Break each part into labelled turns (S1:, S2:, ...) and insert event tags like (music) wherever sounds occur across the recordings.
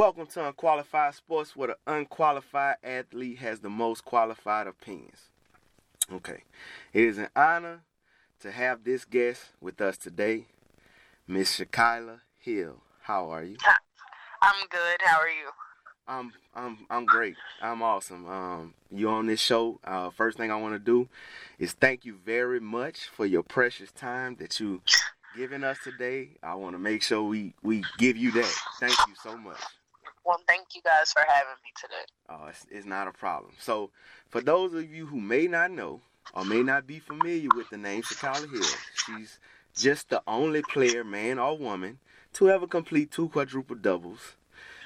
S1: Welcome to Unqualified Sports, where the unqualified athlete has the most qualified opinions. Okay, it is an honor to have this guest with us today, Miss Shakyla Hill. How are you?
S2: I'm good. How are you?
S1: I'm I'm I'm great. I'm awesome. Um, you on this show. Uh, first thing I want to do is thank you very much for your precious time that you given us today. I want to make sure we we give you that. Thank you so much.
S2: Well, thank you guys for having me today.
S1: Oh, it's, it's not a problem. So, for those of you who may not know or may not be familiar with the name Shakyla Hill, she's just the only player, man or woman, to ever complete two quadruple doubles.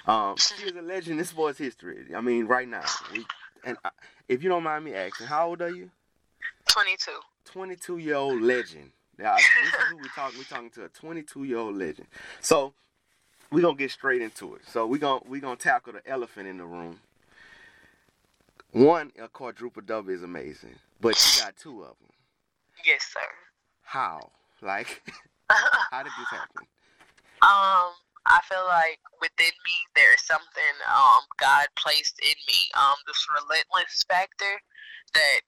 S1: Um, she is a legend in sports history. I mean, right now. We, and I, if you don't mind me asking, how old are you?
S2: 22.
S1: 22 year old legend. Now, this is who we're talking. We're talking to a 22 year old legend. So, we're gonna get straight into it. So we're gonna we're gonna tackle the elephant in the room. One, a quadruple double is amazing, but you got two of them.
S2: Yes, sir.
S1: How? Like, (laughs) how did this happen?
S2: Um, I feel like within me there's something um God placed in me. Um, this relentless factor that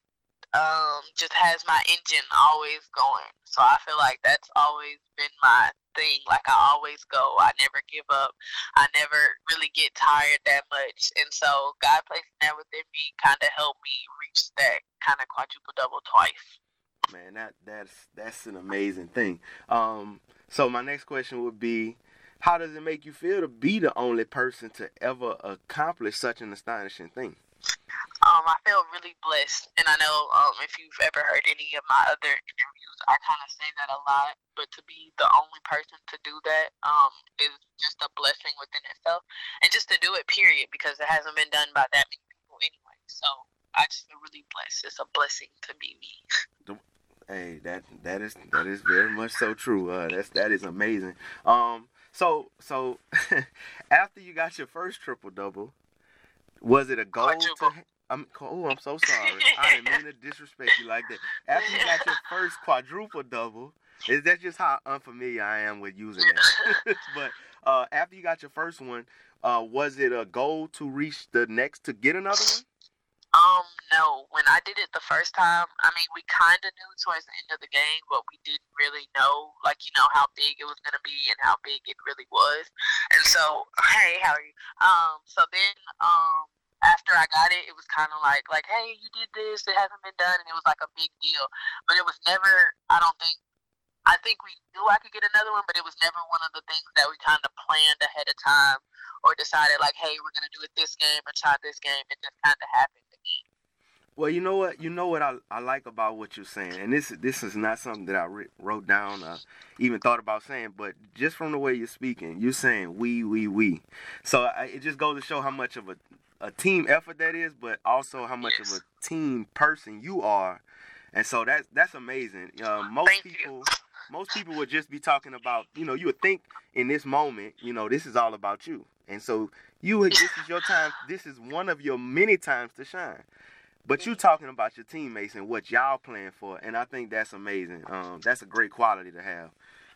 S2: um just has my engine always going. So I feel like that's always been my thing. Like I always go. I never give up. I never really get tired that much. And so God placed that within me kind of helped me reach that kind of quadruple double twice.
S1: Man, that that's that's an amazing thing. Um, so my next question would be, how does it make you feel to be the only person to ever accomplish such an astonishing thing?
S2: Um, I feel really blessed, and I know um, if you've ever heard any of my other interviews, I kind of say that a lot. But to be the only person to do that um, is just a blessing within itself, and just to do it, period, because it hasn't been done by that many people anyway. So I just feel really blessed. It's a blessing to be me.
S1: Hey, that that is that is very much so true. Uh, that's that is amazing. Um, so so (laughs) after you got your first triple double, was it a goal
S2: Quadruple.
S1: to? I'm oh, I'm so sorry. I didn't mean to disrespect you like that. After you got your first quadruple double, is that just how unfamiliar I am with using that? (laughs) but uh, after you got your first one, uh, was it a goal to reach the next to get another one?
S2: Um, no. When I did it the first time, I mean, we kind of knew towards the end of the game, but we didn't really know, like, you know, how big it was going to be and how big it really was. And so, (laughs) hey, how are you? Um, so then, um, after I got it, it was kind of like, like, hey, you did this, it hasn't been done, and it was like a big deal. But it was never, I don't think, I think we knew I could get another one, but it was never one of the things that we kind of planned ahead of time or decided, like, hey, we're going to do it this game or try this game. It just kind of happened again.
S1: Well, you know what? You know what I, I like about what you're saying, and this this is not something that I re- wrote down, uh, even thought about saying, but just from the way you're speaking, you're saying we, we, we. So I, it just goes to show how much of a, a team effort that is, but also how much
S2: Yes.
S1: of a team person you are, and so that's that's amazing. Uh, most
S2: Thank you.
S1: people, most people would just be talking about, you know, you would think in this moment, you know, this is all about you, and so you this is your time. This is one of your many times to shine. But you talking about your teammates and what y'all playing for, and I think that's amazing. Um, that's a great quality to have.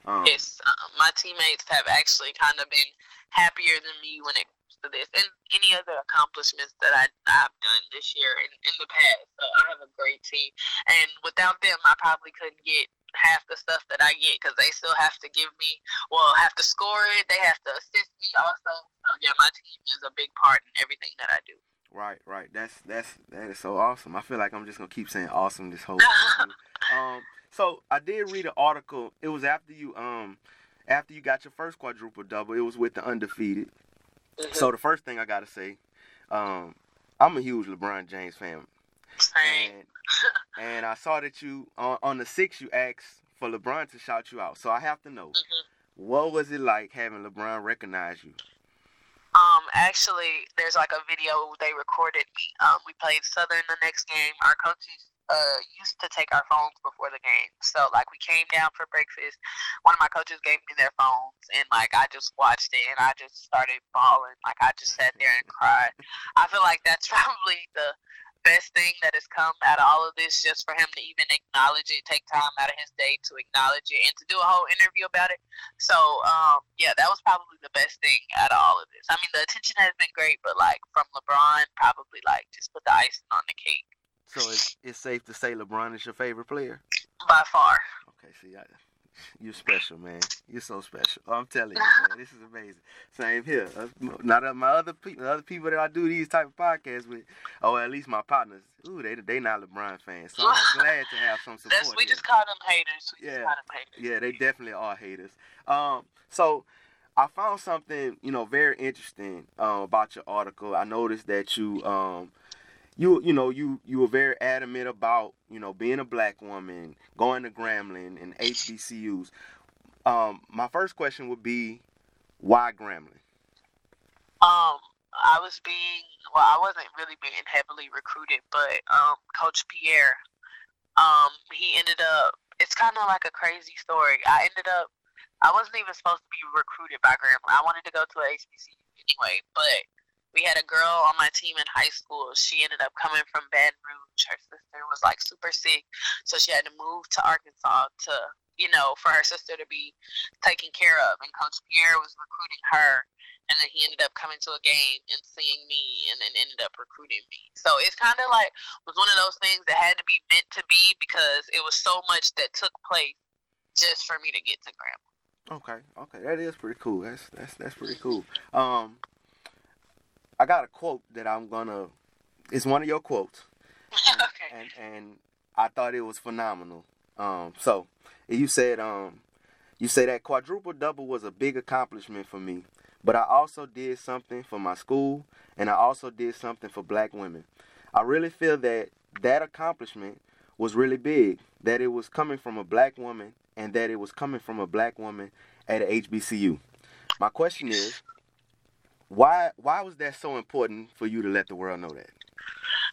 S1: Um,
S2: Yes, uh, my teammates have actually kind of been happier than me when it to this, and any other accomplishments that I, I've done this year and in the past. So I have a great team, and without them, I probably couldn't get half the stuff that I get because they still have to give me, well, have to score it. They have to assist me also. So yeah, my team is a big part in everything that I do.
S1: Right, right. That's that's that is so awesome. I feel like I'm just gonna keep saying awesome this whole (laughs) time. um, so I did read an article. It was after you um after you got your first quadruple double. It was with the undefeated. So the first thing I gotta say, um, I'm a huge LeBron James fan,
S2: Same.
S1: and and I saw that you on, on the six you asked for LeBron to shout you out. So I have to know
S2: Mhm.
S1: what was it like having LeBron recognize you?
S2: Um, actually, there's like a video they recorded me. Um, we played Southern the next game. Our coaches uh used to take our phones before the game, so like we came down for breakfast. One of my coaches gave me their phones, and like I just watched it, and I just started bawling. Like I just sat there and cried. I feel like that's (laughs) probably the best thing that has come out of all of this, just for him to even acknowledge it, take time out of his day to acknowledge it, and to do a whole interview about it. So, um, yeah, that was probably the best thing out of all of this. I mean, the attention has been great, but like from LeBron, probably like just put the icing on the cake.
S1: So it's, it's safe to say LeBron is your favorite player.
S2: By far.
S1: Okay, see, I, you're special, man. You're so special. I'm telling you, man, this is amazing. Same here. Uh, not uh, my other people, other people that I do these type of podcasts with, or at least my partners. Ooh, they they not LeBron fans, so I'm (laughs) glad to have some support.
S2: That's, we here. just call them haters. We yeah, haters.
S1: yeah, they definitely are haters. Um, so I found something, you know, very interesting um, about your article. I noticed that you um you you know you you were very adamant about you know being a black woman, going to Grambling and HBCUs. Um, my first question would be, why Grambling?
S2: Um, I was being well, I wasn't really being heavily recruited, but um, Coach Pierre, um, he ended up. It's kind of like a crazy story. I ended up. I wasn't even supposed to be recruited by Grambling. I wanted to go to a HBCU anyway, but we had a girl on my team in high school. She ended up coming from Baton Rouge. Her sister was like super sick, so she had to move to Arkansas to, you know, for her sister to be taken care of. And Coach Pierre was recruiting her, and then he ended up coming to a game and seeing me, and then ended up recruiting me. So it's kind of like was one of those things that had to be meant to be because it was so much that took place just for me to get to Grambling.
S1: Okay, okay, that is pretty cool. That's that's that's pretty cool. Um, I got a quote that I'm gonna. It's one of your quotes.
S2: And, (laughs) okay.
S1: And and I thought it was phenomenal. Um, so you said um, you say that quadruple double was a big accomplishment for me, but I also did something for my school, and I also did something for Black women. I really feel that that accomplishment was really big. That it was coming from a Black woman, and that it was coming from a Black woman at a HBCU. My question is, why why was that so important for you to let the world know that?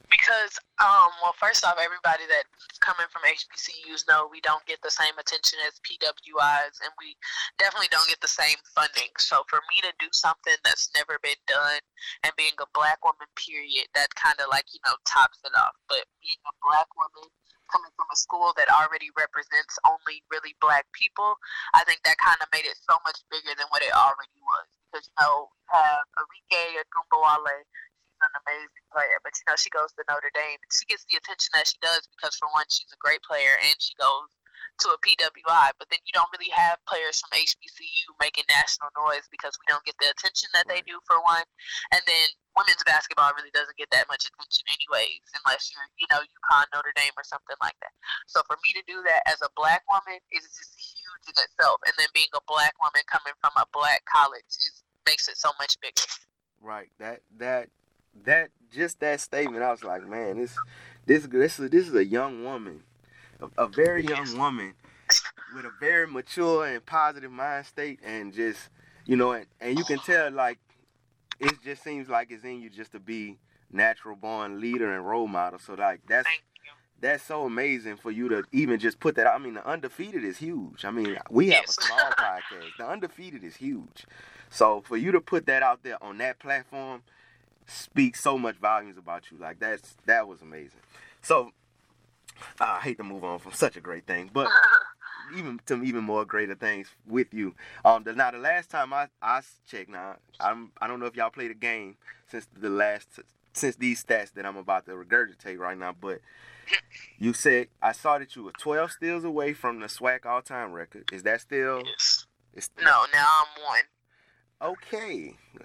S2: Because um, well, first off, everybody that's coming from HBCUs know we don't get the same attention as PWIs, and we definitely don't get the same funding. So for me to do something that's never been done, and being a black woman, period, that kind of like you know tops it off. But being a black woman coming from a school that already represents only really black people, I think that kind of made it so much bigger than what it already was because you know you have Arike Ogunbowale. She's an amazing player, but you know she goes to Notre Dame. She gets the attention that she does because for one, she's a great player, and she goes to a PWI. But then you don't really have players from HBCU making national noise because we don't get the attention that they do for one, and then women's basketball really doesn't get that much attention anyways, unless you're, you know, UConn, Notre Dame, or something like that. So for me to do that as a black woman is just huge in itself, and then being a black woman coming from a black college is makes it so much bigger.
S1: Right. That that that just that statement, I was like, man, this this this is this is a young woman, a, a very young woman with a very mature and positive mind state, and just you know, and, and you can tell like it just seems like it's in you just to be natural born leader and role model. So like that's that's so amazing for you to even just put that out. I mean, the undefeated is huge. I mean, we have yes. a (laughs) small podcast. The undefeated is huge. So for you to put that out there on that platform speaks so much volumes about you. Like that's that was amazing. So I hate to move on from such a great thing, but (laughs) even to even more greater things with you. Um, the, now the last time I I checked, now I'm I don't know if y'all played a game since the last since these stats that I'm about to regurgitate right now, but you said I saw that you were 12 steals away from the SWAC all-time record. Is that still?
S2: Yes. no, now I'm one.
S1: Okay. (laughs)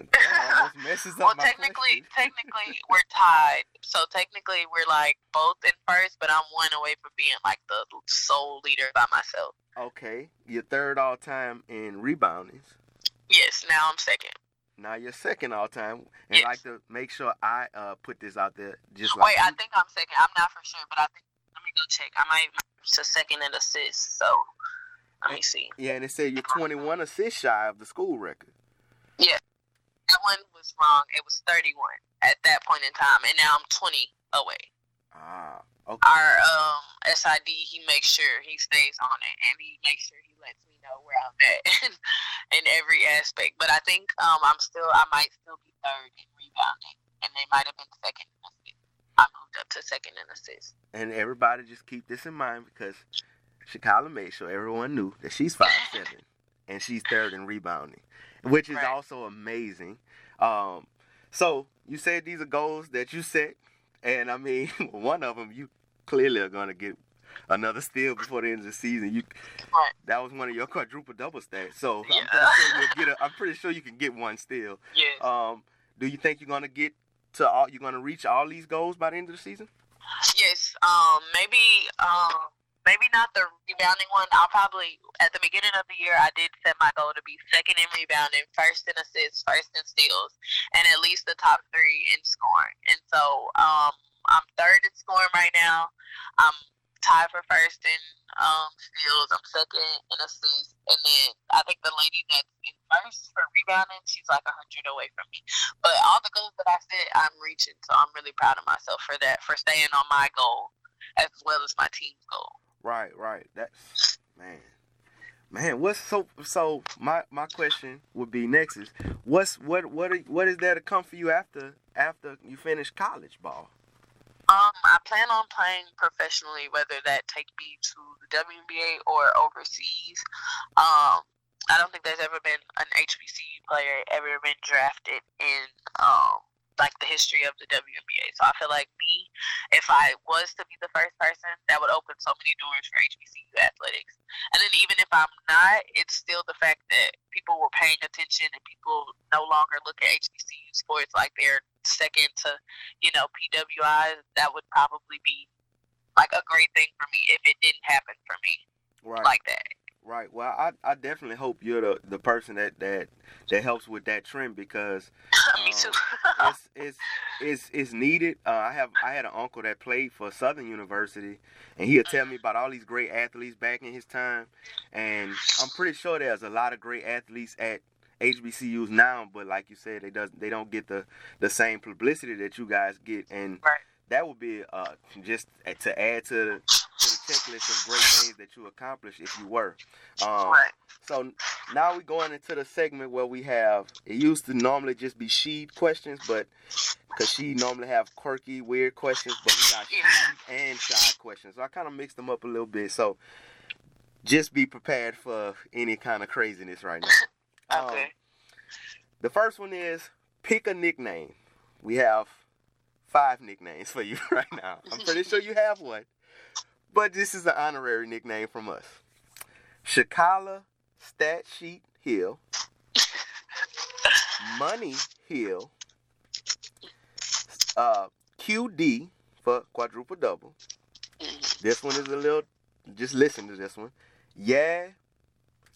S2: well, technically, technically we're tied. So technically we're like both in first, but I'm one away from being like the sole leader by myself.
S1: Okay, you're third all time in reboundings.
S2: Yes, now I'm second.
S1: Now you're second all time, and yes. I like to make sure I uh, put this out there. Just
S2: wait,
S1: like I
S2: think I'm second. I'm not for sure, but I think let me go check. I might to second in assists. So let me see.
S1: Yeah, and it said you're 21 assists shy of the school record.
S2: Yeah. That one was wrong. It was 31 at that point in time, and now I'm 20 away.
S1: Ah, okay.
S2: Our um, SID, he makes sure he stays on it, and he makes sure he lets me know where I'm at (laughs) in, every aspect. But I think um, I'm still, I might still be third in rebounding, and they might have been second in assist. I moved up to second in assists.
S1: And everybody just keep this in mind because Shakyla made sure everyone knew that she's five (laughs) seven and she's third in rebounding, which is
S2: Right.
S1: also amazing. Um, so you said these are goals that you set, and I mean, (laughs) one of them you clearly are going to get another steal before the end of the season. You, that was one of your quadruple double stats, so
S2: Yeah.
S1: I'm, pretty sure you'll get a, I'm pretty sure you can get one steal. (laughs)
S2: Yes.
S1: Um, do you think you're going to get to all? You're going to reach all these goals by the end of the season?
S2: Yes, um, maybe, um, maybe not the rebounding one. I'll probably at the beginning of the year I did set my goal to be second in rebounding, first in assists, first in steals, and at least the top three in scoring. And so, um, I'm third in scoring right now. I'm tied for first in um, steals. I'm second in assists, and then I think the lady that's in first for rebounding, she's like hundred away from me. But all the goals that I set, I'm reaching. So I'm really proud of myself for that, for staying on my goal as well as my team's goal.
S1: Right, right. That's man, man. What's so so? My my question would be next is what's what what are, what is there to come for you after after you finish college ball?
S2: Um, I plan on playing professionally, whether that take me to the WNBA or overseas. Um, I don't think there's ever been an HBCU player ever been drafted in um like the history of the WNBA. So I feel like me, if I was to be the first person, that would open so many doors for HBCU athletics. And then even if I'm not, it's still the fact that people were paying attention and people no longer look at HBCU sports like they're second to, you know, PWI. That would probably be like a great thing for me if it didn't happen for me
S1: Right,
S2: like that.
S1: right. Well, I I definitely hope you're the the person that that that helps with that trend because (laughs)
S2: me
S1: Um,
S2: too.
S1: it's it's it's it's needed. Uh, I have I had an uncle that played for Southern University, and he'll tell me about all these great athletes back in his time, and I'm pretty sure there's a lot of great athletes at HBCUs now, but like you said, they does they don't get the the same publicity that you guys get, and
S2: Right.
S1: that would be uh just to add to the, to the checklist of great things that you accomplished if you were. Um,
S2: right.
S1: so now we're going into the segment where we have it used to normally just be she questions, but because she normally have quirky, weird questions, but we got
S2: Yeah.
S1: she and shy questions. So I kind of mixed them up a little bit. So just be prepared for any kind of craziness right now. (laughs) Um,
S2: Okay.
S1: the first one is pick a nickname. We have five nicknames for you (laughs) right now. I'm pretty sure you have one. But this is an honorary nickname from us. Shakala Stat Sheet Hill. (laughs) Money Hill. Uh, QD for quadruple double. This one is a little, just listen to this one. Yeah,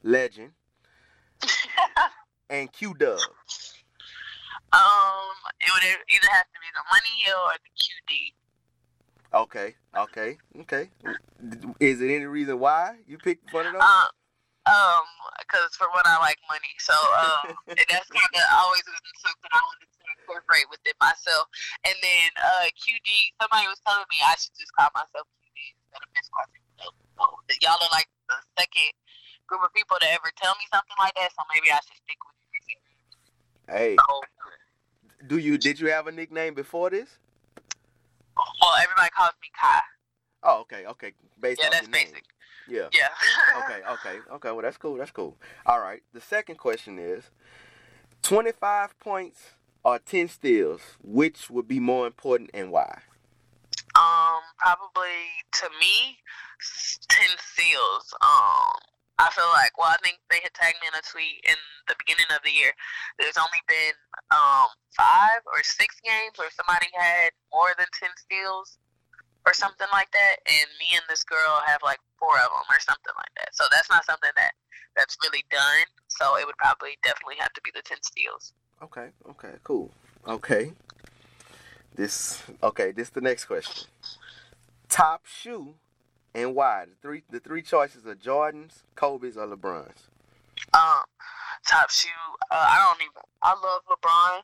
S1: Legend. And Q Dub.
S2: Um, it would either have to be the Money Hill or the QD.
S1: Okay, okay, okay. Is it any reason why you picked one of those?
S2: Um, um, because for one, I like money, so um, (laughs) that's kind of always been something I wanted to incorporate within myself. And then uh, QD, somebody was telling me I should just call myself QD instead of Miss Quadruple. So y'all are like the second group of people to ever tell me something like that. So maybe I should stick with it.
S1: Hey, do you did you have a nickname before this?
S2: well, everybody calls me Kai.
S1: Oh, okay, okay. Based
S2: Yeah, that's basic.
S1: Yeah.
S2: Yeah. (laughs)
S1: Okay, okay, okay. Well, that's cool. That's cool. All right. The second question is: twenty-five points or ten steals, which would be more important and why?
S2: Um, probably to me, ten seals. Um, I feel like well, I think they had tagged me in a tweet in the beginning of the year. There's only been um five or six games where somebody had more than ten steals or something like that, and me and this girl have like four of them or something like that. So that's not something that that's really done. So it would probably definitely have to be the ten steals.
S1: Okay, okay, cool. Okay. This okay, this the next question. Top shoe and why? The three the three choices are Jordans, Kobe's, or LeBron's.
S2: Um, top shoe. Uh, I don't even. I love LeBron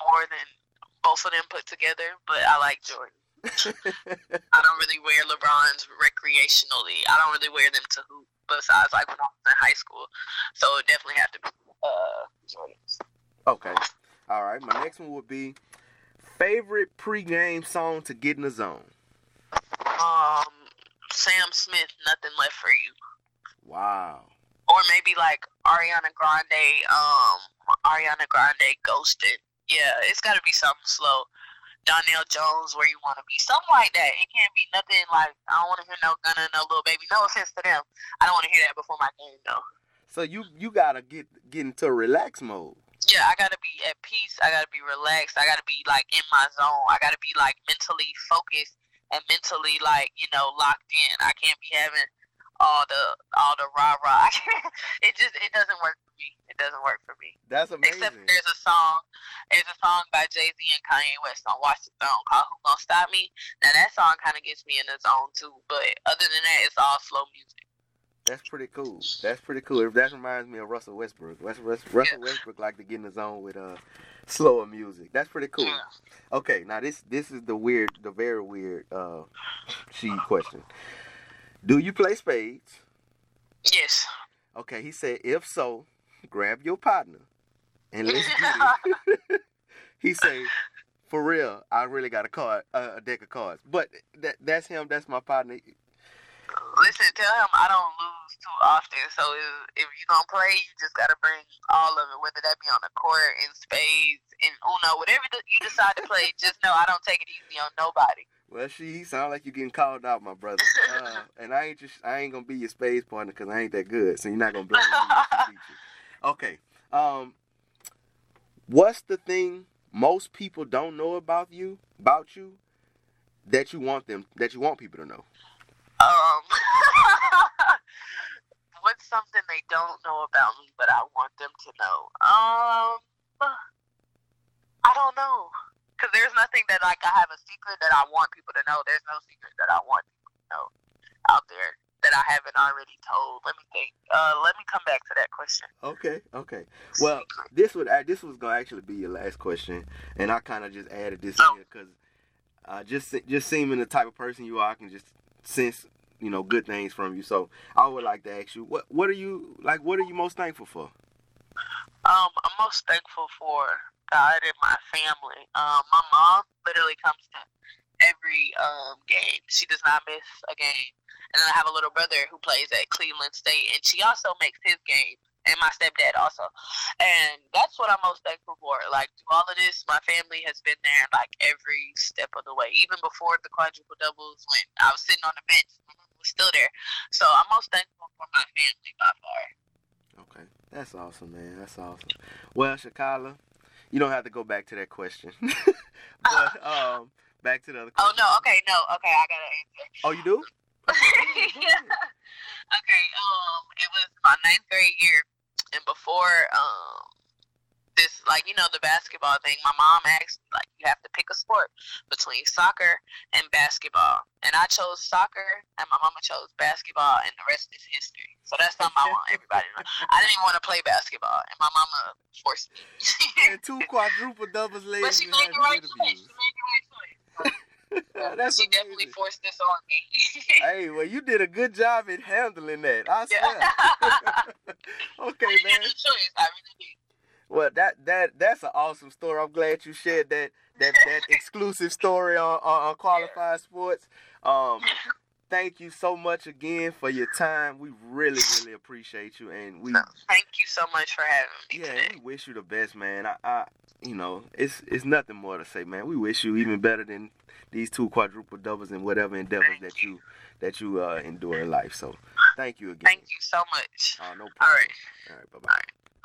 S2: more than both of them put together, but I like Jordan. (laughs) I don't really wear LeBrons recreationally. I don't really wear them to hoop. Besides, like when I was in high school, so it definitely have to be uh Jordans.
S1: okay. All right. My next one would be Favorite pregame song to get in the zone?
S2: Um, Sam Smith, nothing left for you.
S1: Wow.
S2: Or maybe like Ariana Grande, um, Ariana Grande, Ghosted. Yeah, it's got to be something slow. Donell Jones, where you want to be, something like that. It can't be nothing like I don't want to hear no Gunna, no Lil Baby. No offense to them, I don't want to hear that before my game though.
S1: So you you gotta get get into relax mode.
S2: Yeah, I gotta be at peace. I gotta be relaxed. I gotta be like in my zone. I gotta be like mentally focused and mentally like you know locked in. I can't be having all the all the rah rah. (laughs) it just it doesn't work for me. It doesn't work for me.
S1: That's amazing.
S2: Except there's a song, there's a song by Jay Z and Kanye West on Watch the Throne called "Who Gonna Stop Me." Now that song kind of gets me in the zone too. But other than that, it's all slow music.
S1: That's pretty cool. That's pretty cool. That reminds me of Russell Westbrook. Russell, Russell yeah. Westbrook like to get in the zone with uh slower music. That's pretty cool. Yeah. Okay, now this this is the weird, the very weird uh she question. Do you play spades?
S2: Yes.
S1: Okay, he said if so, grab your partner and let's get it. (laughs) he said, for real, I really got a card, uh, a deck of cards. But that that's him. That's my partner.
S2: Listen, tell him I don't lose too often. So if, if you don't play, you just gotta bring all of it, whether that be on the court, in spades, in Uno, whatever you decide to play. just know I don't take it easy on nobody.
S1: Well, she sound like you getting called out, my brother. Uh, (laughs) and I ain't just I ain't gonna be your space partner because I ain't that good. So you're not gonna blame me. (laughs) Okay. Um, what's the thing most people don't know about you, about you, that you want them, that you want people to know?
S2: Um, (laughs) what's something they don't know about me, but I want them to know? Um, I don't know, cause there's nothing that like I have a secret that I want people to know. There's no secret that I want people to know out there that I haven't already told. Let me think. Uh, let me come back to that question.
S1: Okay, okay. Well, this would this was gonna actually be your last question, and I kind of just added this oh. in because uh, just just seeming the type of person you are, I can just sense you know good things from you. So I would like to ask you, what what are you like? What are you most thankful for?
S2: Um, I'm most thankful for God and my family. Um, my mom literally comes to every um, game. She does not miss a game. And then I have a little brother who plays at Cleveland State, and she also makes his game. And my stepdad also, and that's what I'm most thankful for. Like through all of this, my family has been there like every step of the way. Even before the quadruple doubles, when I was sitting on the bench, My mom was still there. So I'm most thankful for my family by far.
S1: Okay, that's awesome, man. That's awesome. Well, Shakala, you don't have to go back to that question, (laughs) but um, back to the other.
S2: Question. Oh no, okay, no, okay, I gotta answer.
S1: Oh, you do?
S2: yeah. (laughs) Okay, um, it was my ninth grade year, and before um this, like you know, the basketball thing, my mom asked like you have to pick a sport between soccer and basketball, and I chose soccer, and my mama chose basketball, and the rest is history. So that's something I want everybody to know. I didn't even want to play basketball, and my mama forced me. (laughs)
S1: and two quadruple doubles, ladies.
S2: But she made the right choice. She made the right (laughs) choice. That's she amazing. definitely forced this on me. (laughs)
S1: hey, well, you did a good job in handling that. I swear. okay,
S2: I
S1: man.
S2: Choice. I really.
S1: Well, that that that's an awesome story. I'm glad you shared that that that exclusive story on on, on Qualified Sports. Um, thank you so much again for your time. We really really appreciate you, and we
S2: thank you so much for having
S1: me. Yeah,
S2: today.
S1: we wish you the best, man. I, I you know, it's it's nothing more to say, man. We wish you even better than these two quadruple doubles and whatever endeavors thank that you. you that you uh, endure in life. So, thank you again.
S2: Thank you so much.
S1: Uh, no problem.
S2: All right.
S1: All right. Bye bye.